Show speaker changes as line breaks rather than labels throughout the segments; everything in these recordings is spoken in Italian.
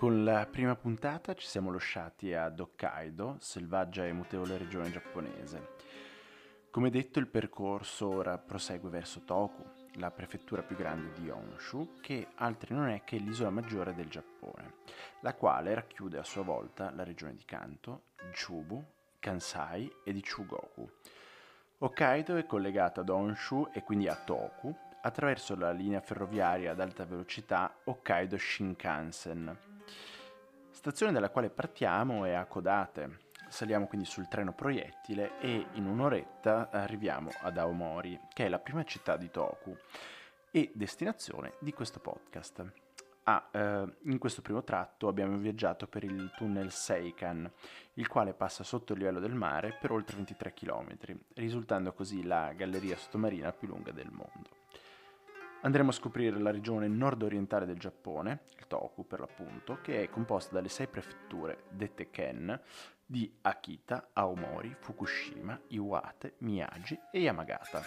Con la prima puntata ci siamo lasciati ad Hokkaido, selvaggia e mutevole regione giapponese. Come detto, il percorso ora prosegue verso Toku, la prefettura più grande di Honshu, che altri non è che l'isola maggiore del Giappone, la quale racchiude a sua volta la regione di Kanto, Chubu, Kansai e di Chugoku. Hokkaido è collegata ad Honshu e quindi a Toku attraverso la linea ferroviaria ad alta velocità Hokkaido Shinkansen. Stazione dalla quale partiamo è a Kodate. Saliamo quindi sul treno proiettile e in un'oretta arriviamo ad Aomori, che è la prima città di Toku e destinazione di questo podcast. Ah, eh, in questo primo tratto abbiamo viaggiato per il tunnel Seikan, il quale passa sotto il livello del mare per oltre 23 km, risultando così la galleria sottomarina più lunga del mondo. Andremo a scoprire la regione nord-orientale del Giappone, il Toku per l'appunto, che è composta dalle sei prefetture, dette Ken, di Akita, Aomori, Fukushima, Iwate, Miyagi e Yamagata.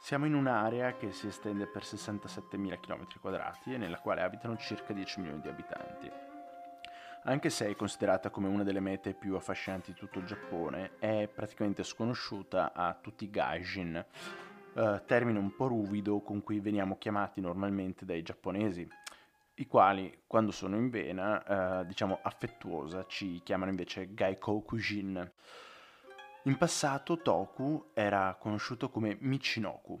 Siamo in un'area che si estende per 67.000 km2 e nella quale abitano circa 10 milioni di abitanti. Anche se è considerata come una delle mete più affascinanti di tutto il Giappone, è praticamente sconosciuta a tutti i gaijin, eh, termine un po' ruvido con cui veniamo chiamati normalmente dai giapponesi, i quali quando sono in vena, eh, diciamo affettuosa, ci chiamano invece Gaikou Kujin. In passato Toku era conosciuto come Michinoku,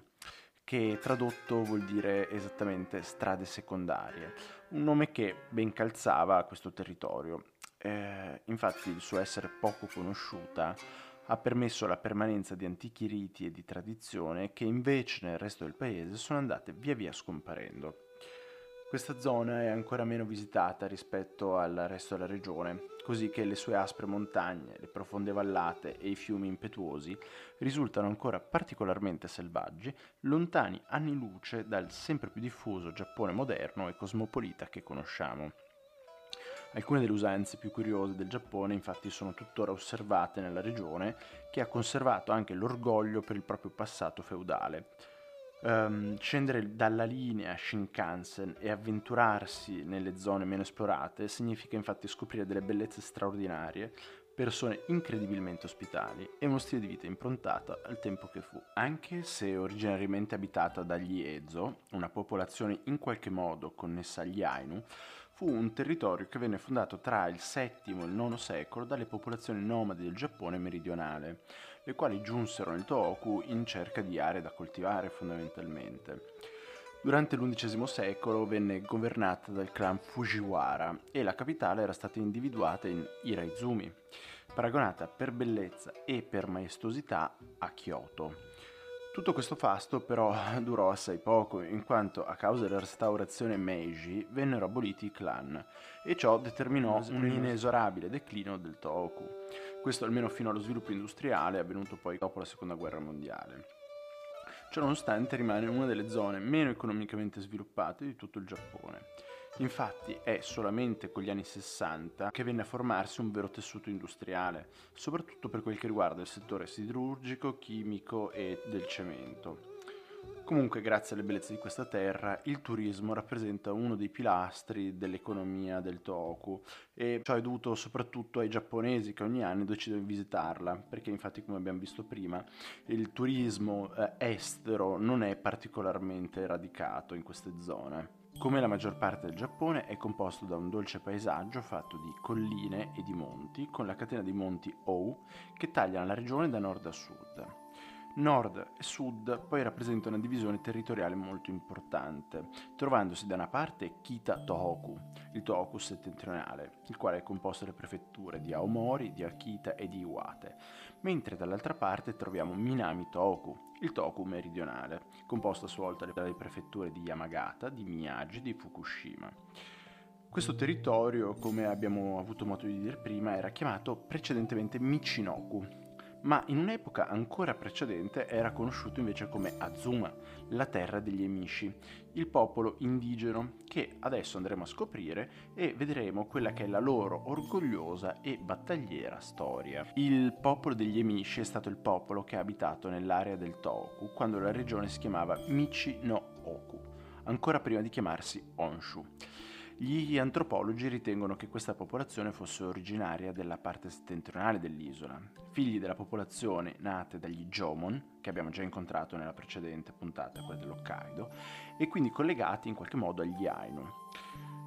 che tradotto vuol dire esattamente strade secondarie, un nome che ben calzava questo territorio. Eh, infatti il suo essere poco conosciuta ha permesso la permanenza di antichi riti e di tradizione che invece nel resto del paese sono andate via via scomparendo. Questa zona è ancora meno visitata rispetto al resto della regione, così che le sue aspre montagne, le profonde vallate e i fiumi impetuosi risultano ancora particolarmente selvaggi, lontani anni luce dal sempre più diffuso Giappone moderno e cosmopolita che conosciamo. Alcune delle usanze più curiose del Giappone infatti sono tuttora osservate nella regione, che ha conservato anche l'orgoglio per il proprio passato feudale. Um, scendere dalla linea Shinkansen e avventurarsi nelle zone meno esplorate significa infatti scoprire delle bellezze straordinarie, persone incredibilmente ospitali e uno stile di vita improntato al tempo che fu. Anche se originariamente abitata dagli Ezo, una popolazione in qualche modo connessa agli Ainu, fu un territorio che venne fondato tra il VII e il IX secolo dalle popolazioni nomadi del Giappone meridionale, le quali giunsero nel Tohoku in cerca di aree da coltivare fondamentalmente. Durante l'undicesimo secolo venne governata dal clan Fujiwara e la capitale era stata individuata in Iraizumi, paragonata per bellezza e per maestosità a Kyoto. Tutto questo fasto però durò assai poco, in quanto a causa della restaurazione Meiji vennero aboliti i clan, e ciò determinò un inesorabile declino del Tohoku. Questo almeno fino allo sviluppo industriale avvenuto poi dopo la seconda guerra mondiale. Ciononostante rimane una delle zone meno economicamente sviluppate di tutto il Giappone Infatti è solamente con gli anni 60 che venne a formarsi un vero tessuto industriale, soprattutto per quel che riguarda il settore siderurgico, chimico e del cemento. Comunque, grazie alle bellezze di questa terra, il turismo rappresenta uno dei pilastri dell'economia del Tohoku e ciò è dovuto soprattutto ai giapponesi che ogni anno decidono di visitarla, perché infatti come abbiamo visto prima, il turismo eh, estero non è particolarmente radicato in queste zone. Come la maggior parte del Giappone è composto da un dolce paesaggio fatto di colline e di monti, con la catena di monti Ou che tagliano la regione da nord a sud. Nord e Sud poi rappresentano una divisione territoriale molto importante, trovandosi da una parte Kita Tohoku, il Tohoku settentrionale, il quale è composto dalle prefetture di Aomori, di Akita e di Iwate, mentre dall'altra parte troviamo Minami Tohoku, il Tohoku meridionale, composto a sua volta dalle prefetture di Yamagata, di Miyagi e di Fukushima. Questo territorio, come abbiamo avuto modo di dire prima, era chiamato precedentemente Michinoku, ma in un'epoca ancora precedente era conosciuto invece come Azuma, la terra degli Emishi, il popolo indigeno che adesso andremo a scoprire e vedremo quella che è la loro orgogliosa e battagliera storia. Il popolo degli Emishi è stato il popolo che ha abitato nell'area del Toku quando la regione si chiamava Michi no Oku, ancora prima di chiamarsi Honshu. Gli antropologi ritengono che questa popolazione fosse originaria della parte settentrionale dell'isola, figli della popolazione nate dagli Jomon, che abbiamo già incontrato nella precedente puntata, quella dell'Hokkaido, e quindi collegati in qualche modo agli Ainu.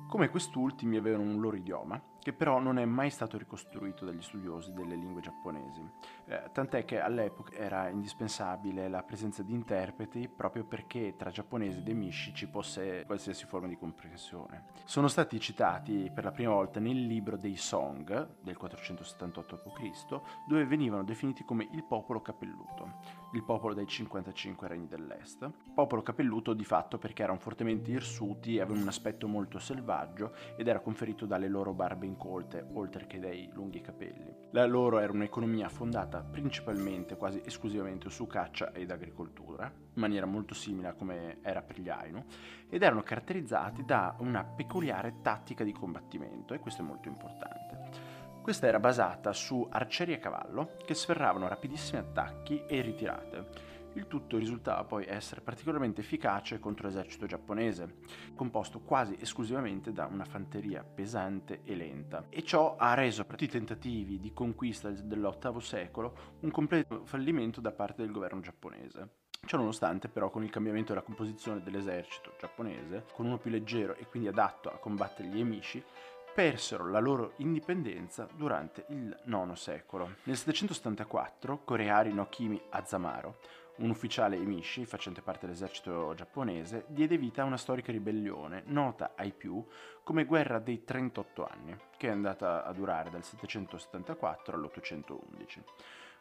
Come quest'ultimi avevano un loro idioma, che però non è mai stato ricostruito dagli studiosi delle lingue giapponesi, eh, tant'è che all'epoca era indispensabile la presenza di interpreti proprio perché tra giapponesi ed emisci ci fosse qualsiasi forma di comprensione. Sono stati citati per la prima volta nel libro dei Song del 478 a.C., dove venivano definiti come il popolo capelluto, il popolo dei 55 regni dell'Est, popolo capelluto di fatto perché erano fortemente irsuti, avevano un aspetto molto selvaggio ed era conferito dalle loro barbe incolte, oltre che dai lunghi capelli. La loro era un'economia fondata principalmente, quasi esclusivamente su caccia ed agricoltura, in maniera molto simile a come era per gli Ainu, ed erano caratterizzati da una peculiare tattica di combattimento, e questo è molto importante. Questa era basata su arcieri a cavallo che sferravano rapidissimi attacchi e ritirate, il tutto risultava poi essere particolarmente efficace contro l'esercito giapponese, composto quasi esclusivamente da una fanteria pesante e lenta. E ciò ha reso tutti i tentativi di conquista dell'VIII secolo un completo fallimento da parte del governo giapponese. Ciò nonostante però con il cambiamento della composizione dell'esercito giapponese, con uno più leggero e quindi adatto a combattere gli emishi, persero la loro indipendenza durante il IX secolo. Nel 774 Koreari no Kimi Azamaro un ufficiale Emishi, facente parte dell'esercito giapponese, diede vita a una storica ribellione nota ai più come Guerra dei 38 anni, che è andata a durare dal 774 all'811.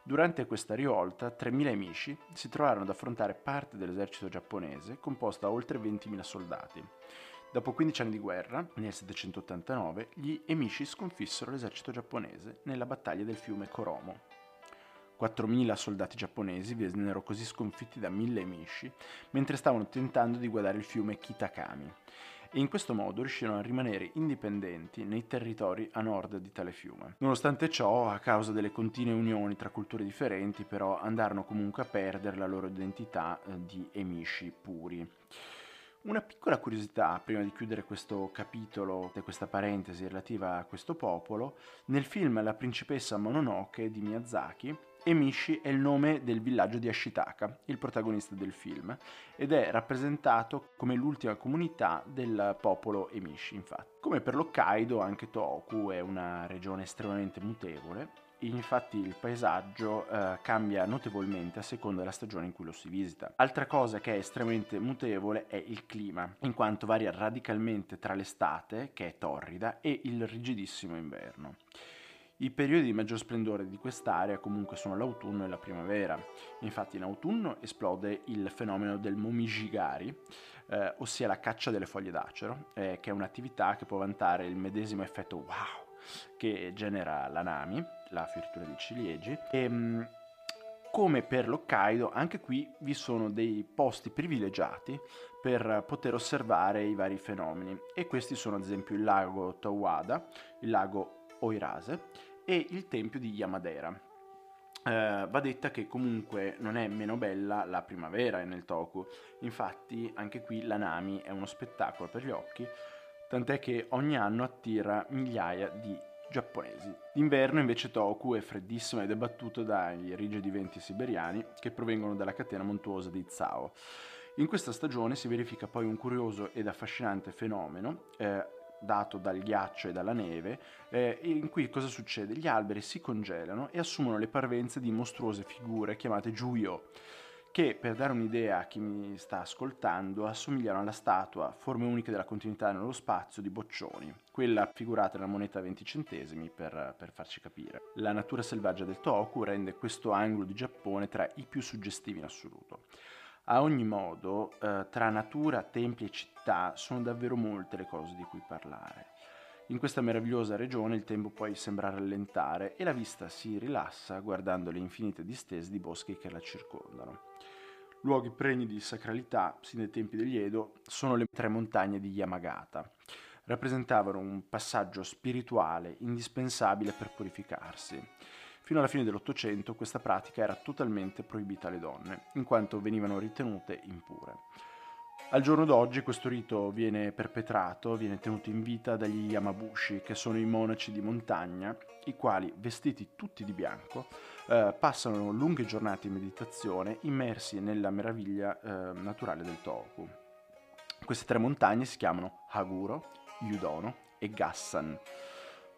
Durante questa rivolta, 3.000 Emishi si trovarono ad affrontare parte dell'esercito giapponese, composto da oltre 20.000 soldati. Dopo 15 anni di guerra, nel 789, gli Emishi sconfissero l'esercito giapponese nella battaglia del fiume Koromo, 4.000 soldati giapponesi vennero così sconfitti da 1.000 emishi mentre stavano tentando di guardare il fiume Kitakami e in questo modo riuscirono a rimanere indipendenti nei territori a nord di tale fiume. Nonostante ciò, a causa delle continue unioni tra culture differenti, però andarono comunque a perdere la loro identità eh, di emishi puri. Una piccola curiosità prima di chiudere questo capitolo e questa parentesi relativa a questo popolo, nel film La principessa Mononoke di Miyazaki Emishi è il nome del villaggio di Ashitaka, il protagonista del film, ed è rappresentato come l'ultima comunità del popolo Emishi, infatti. Come per l'Hokkaido, anche Tohoku è una regione estremamente mutevole, infatti il paesaggio eh, cambia notevolmente a seconda della stagione in cui lo si visita. Altra cosa che è estremamente mutevole è il clima, in quanto varia radicalmente tra l'estate, che è torrida, e il rigidissimo inverno. I periodi di maggior splendore di quest'area comunque sono l'autunno e la primavera. Infatti in autunno esplode il fenomeno del momijigari, eh, ossia la caccia delle foglie d'acero, eh, che è un'attività che può vantare il medesimo effetto wow che genera la Nami, la fioritura dei ciliegi. E, ehm, come per l'Hokkaido, anche qui vi sono dei posti privilegiati per poter osservare i vari fenomeni e questi sono ad esempio il lago Tawada, il lago Oirase e il tempio di Yamadera. Eh, va detta che comunque non è meno bella la primavera nel Toku, infatti anche qui la Nami è uno spettacolo per gli occhi, tant'è che ogni anno attira migliaia di giapponesi. D'inverno invece Toku è freddissimo ed è battuto dai rigidi venti siberiani che provengono dalla catena montuosa di Zao. In questa stagione si verifica poi un curioso ed affascinante fenomeno, eh, dato dal ghiaccio e dalla neve, eh, in cui cosa succede? Gli alberi si congelano e assumono le parvenze di mostruose figure chiamate Juyo, che per dare un'idea a chi mi sta ascoltando assomigliano alla statua, forme uniche della continuità nello spazio di Boccioni, quella figurata nella moneta 20 centesimi per, per farci capire. La natura selvaggia del Toku rende questo angolo di Giappone tra i più suggestivi in assoluto. A ogni modo, eh, tra natura, templi e città sono davvero molte le cose di cui parlare. In questa meravigliosa regione il tempo poi sembra rallentare e la vista si rilassa guardando le infinite distese di boschi che la circondano. Luoghi pregni di sacralità, sin dai tempi degli Edo, sono le tre montagne di Yamagata. Rappresentavano un passaggio spirituale indispensabile per purificarsi. Fino alla fine dell'Ottocento questa pratica era totalmente proibita alle donne, in quanto venivano ritenute impure. Al giorno d'oggi questo rito viene perpetrato, viene tenuto in vita dagli Yamabushi, che sono i monaci di montagna, i quali, vestiti tutti di bianco, eh, passano lunghe giornate di meditazione immersi nella meraviglia eh, naturale del Tohoku. Queste tre montagne si chiamano Haguro, Yudono e Gassan.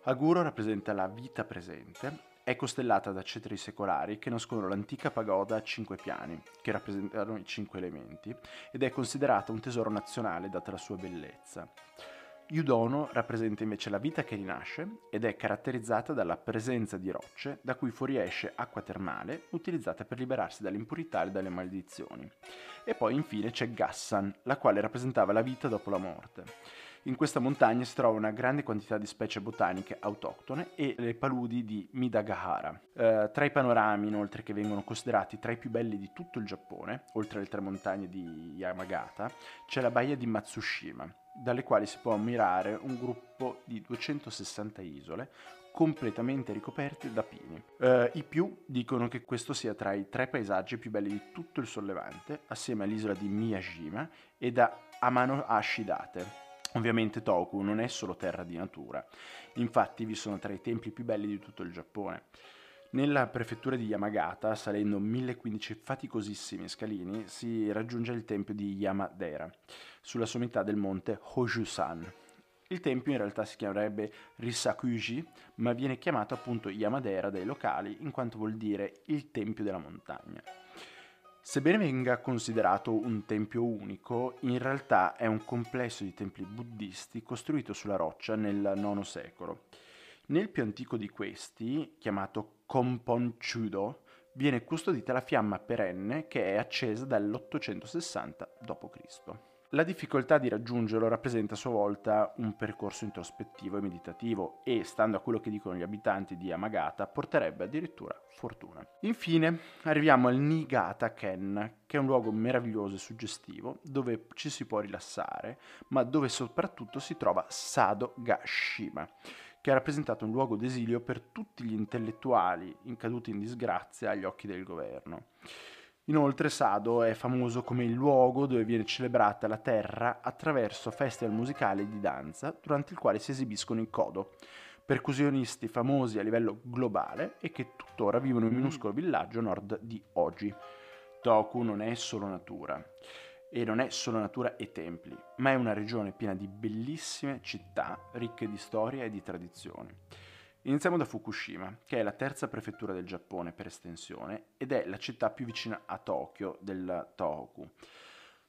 Haguro rappresenta la vita presente è costellata da cetri secolari che nascondono l'antica pagoda a cinque piani, che rappresentano i cinque elementi, ed è considerata un tesoro nazionale data la sua bellezza. Yudono rappresenta invece la vita che rinasce ed è caratterizzata dalla presenza di rocce da cui fuoriesce acqua termale utilizzata per liberarsi dalle impurità e dalle maledizioni. E poi infine c'è Gassan, la quale rappresentava la vita dopo la morte. In questa montagna si trova una grande quantità di specie botaniche autoctone e le paludi di Midagahara. Eh, tra i panorami, inoltre, che vengono considerati tra i più belli di tutto il Giappone, oltre alle tre montagne di Yamagata, c'è la baia di Matsushima, dalle quali si può ammirare un gruppo di 260 isole completamente ricoperte da pini. Uh, I più dicono che questo sia tra i tre paesaggi più belli di tutto il sollevante, assieme all'isola di Miyajima e da Amano Ashidate, Ovviamente Toku non è solo terra di natura, infatti vi sono tra i templi più belli di tutto il Giappone. Nella prefettura di Yamagata, salendo 1015 faticosissimi scalini, si raggiunge il tempio di Yamadera, sulla sommità del monte Hojusan. Il tempio in realtà si chiamerebbe Risakuji, ma viene chiamato appunto Yamadera dai locali in quanto vuol dire il tempio della montagna. Sebbene venga considerato un tempio unico, in realtà è un complesso di templi buddisti costruito sulla roccia nel IX secolo. Nel più antico di questi, chiamato Komponchudo, viene custodita la fiamma perenne che è accesa dall'860 d.C. La difficoltà di raggiungerlo rappresenta a sua volta un percorso introspettivo e meditativo e, stando a quello che dicono gli abitanti di Amagata, porterebbe addirittura fortuna. Infine arriviamo al Niigata Ken, che è un luogo meraviglioso e suggestivo dove ci si può rilassare, ma dove soprattutto si trova Sado Gashima che ha rappresentato un luogo d'esilio per tutti gli intellettuali incaduti in disgrazia agli occhi del governo. Inoltre Sado è famoso come il luogo dove viene celebrata la terra attraverso festival musicali di danza durante il quale si esibiscono i Kodo, percussionisti famosi a livello globale e che tuttora vivono in un minuscolo villaggio a nord di Oji. Toku non è solo natura, e non è solo natura e templi, ma è una regione piena di bellissime città ricche di storia e di tradizioni. Iniziamo da Fukushima, che è la terza prefettura del Giappone per estensione ed è la città più vicina a Tokyo del Tohoku.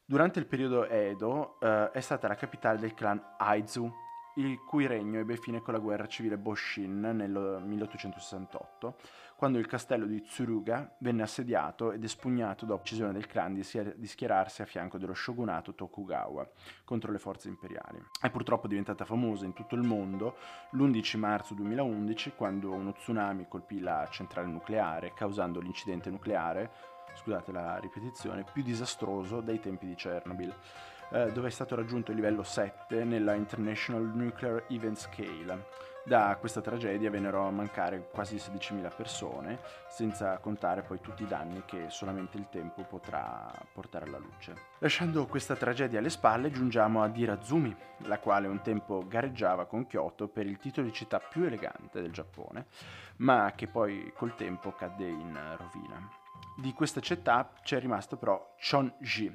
Durante il periodo Edo eh, è stata la capitale del clan Aizu, il cui regno ebbe fine con la guerra civile Boshin nel 1868, quando il castello di Tsuruga venne assediato ed espugnato dopo decisione del clan di, schierarsi a fianco dello shogunato Tokugawa contro le forze imperiali. È purtroppo diventata famosa in tutto il mondo l'11 marzo 2011 quando uno tsunami colpì la centrale nucleare causando l'incidente nucleare, scusate la ripetizione, più disastroso dai tempi di Chernobyl eh, dove è stato raggiunto il livello 7 nella International Nuclear Event Scale. Da questa tragedia vennero a mancare quasi 16.000 persone, senza contare poi tutti i danni che solamente il tempo potrà portare alla luce. Lasciando questa tragedia alle spalle, giungiamo ad Irazumi, la quale un tempo gareggiava con Kyoto per il titolo di città più elegante del Giappone, ma che poi col tempo cadde in rovina. Di questa città c'è rimasto però Chonji,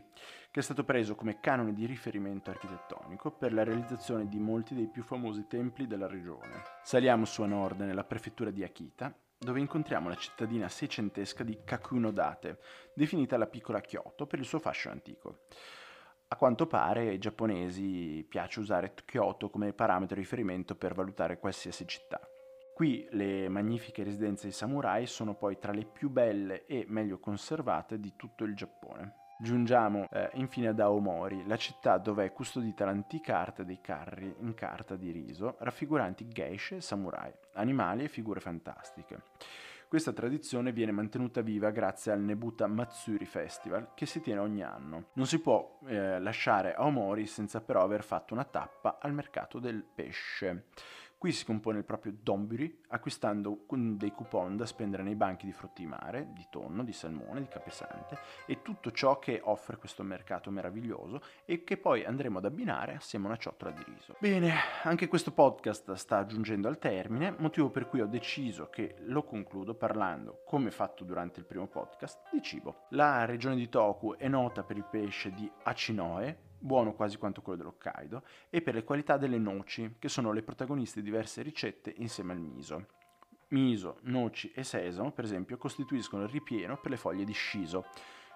che è stato preso come canone di riferimento architettonico per la realizzazione di molti dei più famosi templi della regione. Saliamo su a nord nella prefettura di Akita, dove incontriamo la cittadina seicentesca di Kakunodate, definita la piccola Kyoto per il suo fascio antico. A quanto pare ai giapponesi piace usare Kyoto come parametro di riferimento per valutare qualsiasi città. Qui le magnifiche residenze dei samurai sono poi tra le più belle e meglio conservate di tutto il Giappone. Giungiamo eh, infine ad Aomori, la città dove è custodita l'antica arte dei carri in carta di riso, raffiguranti geishe, samurai, animali e figure fantastiche. Questa tradizione viene mantenuta viva grazie al Nebuta Matsuri Festival che si tiene ogni anno. Non si può eh, lasciare Aomori senza però aver fatto una tappa al mercato del pesce. Qui si compone il proprio donburi acquistando dei coupon da spendere nei banchi di frutti di mare, di tonno, di salmone, di capesante e tutto ciò che offre questo mercato meraviglioso e che poi andremo ad abbinare assieme a una ciotola di riso. Bene, anche questo podcast sta giungendo al termine, motivo per cui ho deciso che lo concludo parlando, come fatto durante il primo podcast, di cibo. La regione di Toku è nota per il pesce di Achinoe, buono quasi quanto quello dell'Hokkaido, e per le qualità delle noci, che sono le protagoniste di diverse ricette insieme al miso. Miso, noci e sesamo, per esempio, costituiscono il ripieno per le foglie di shiso,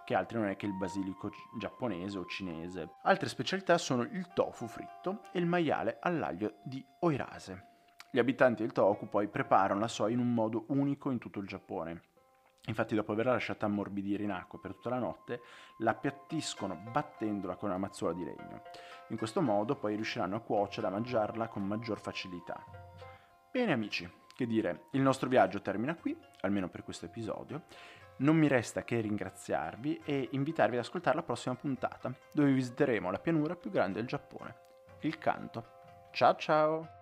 che altri non è che il basilico giapponese o cinese. Altre specialità sono il tofu fritto e il maiale all'aglio di oirase. Gli abitanti del Toku poi preparano la soia in un modo unico in tutto il Giappone. Infatti dopo averla lasciata ammorbidire in acqua per tutta la notte, la appiattiscono battendola con una mazzola di legno. In questo modo poi riusciranno a cuocerla e a mangiarla con maggior facilità. Bene amici, che dire, il nostro viaggio termina qui, almeno per questo episodio. Non mi resta che ringraziarvi e invitarvi ad ascoltare la prossima puntata, dove visiteremo la pianura più grande del Giappone, il Kanto. Ciao ciao!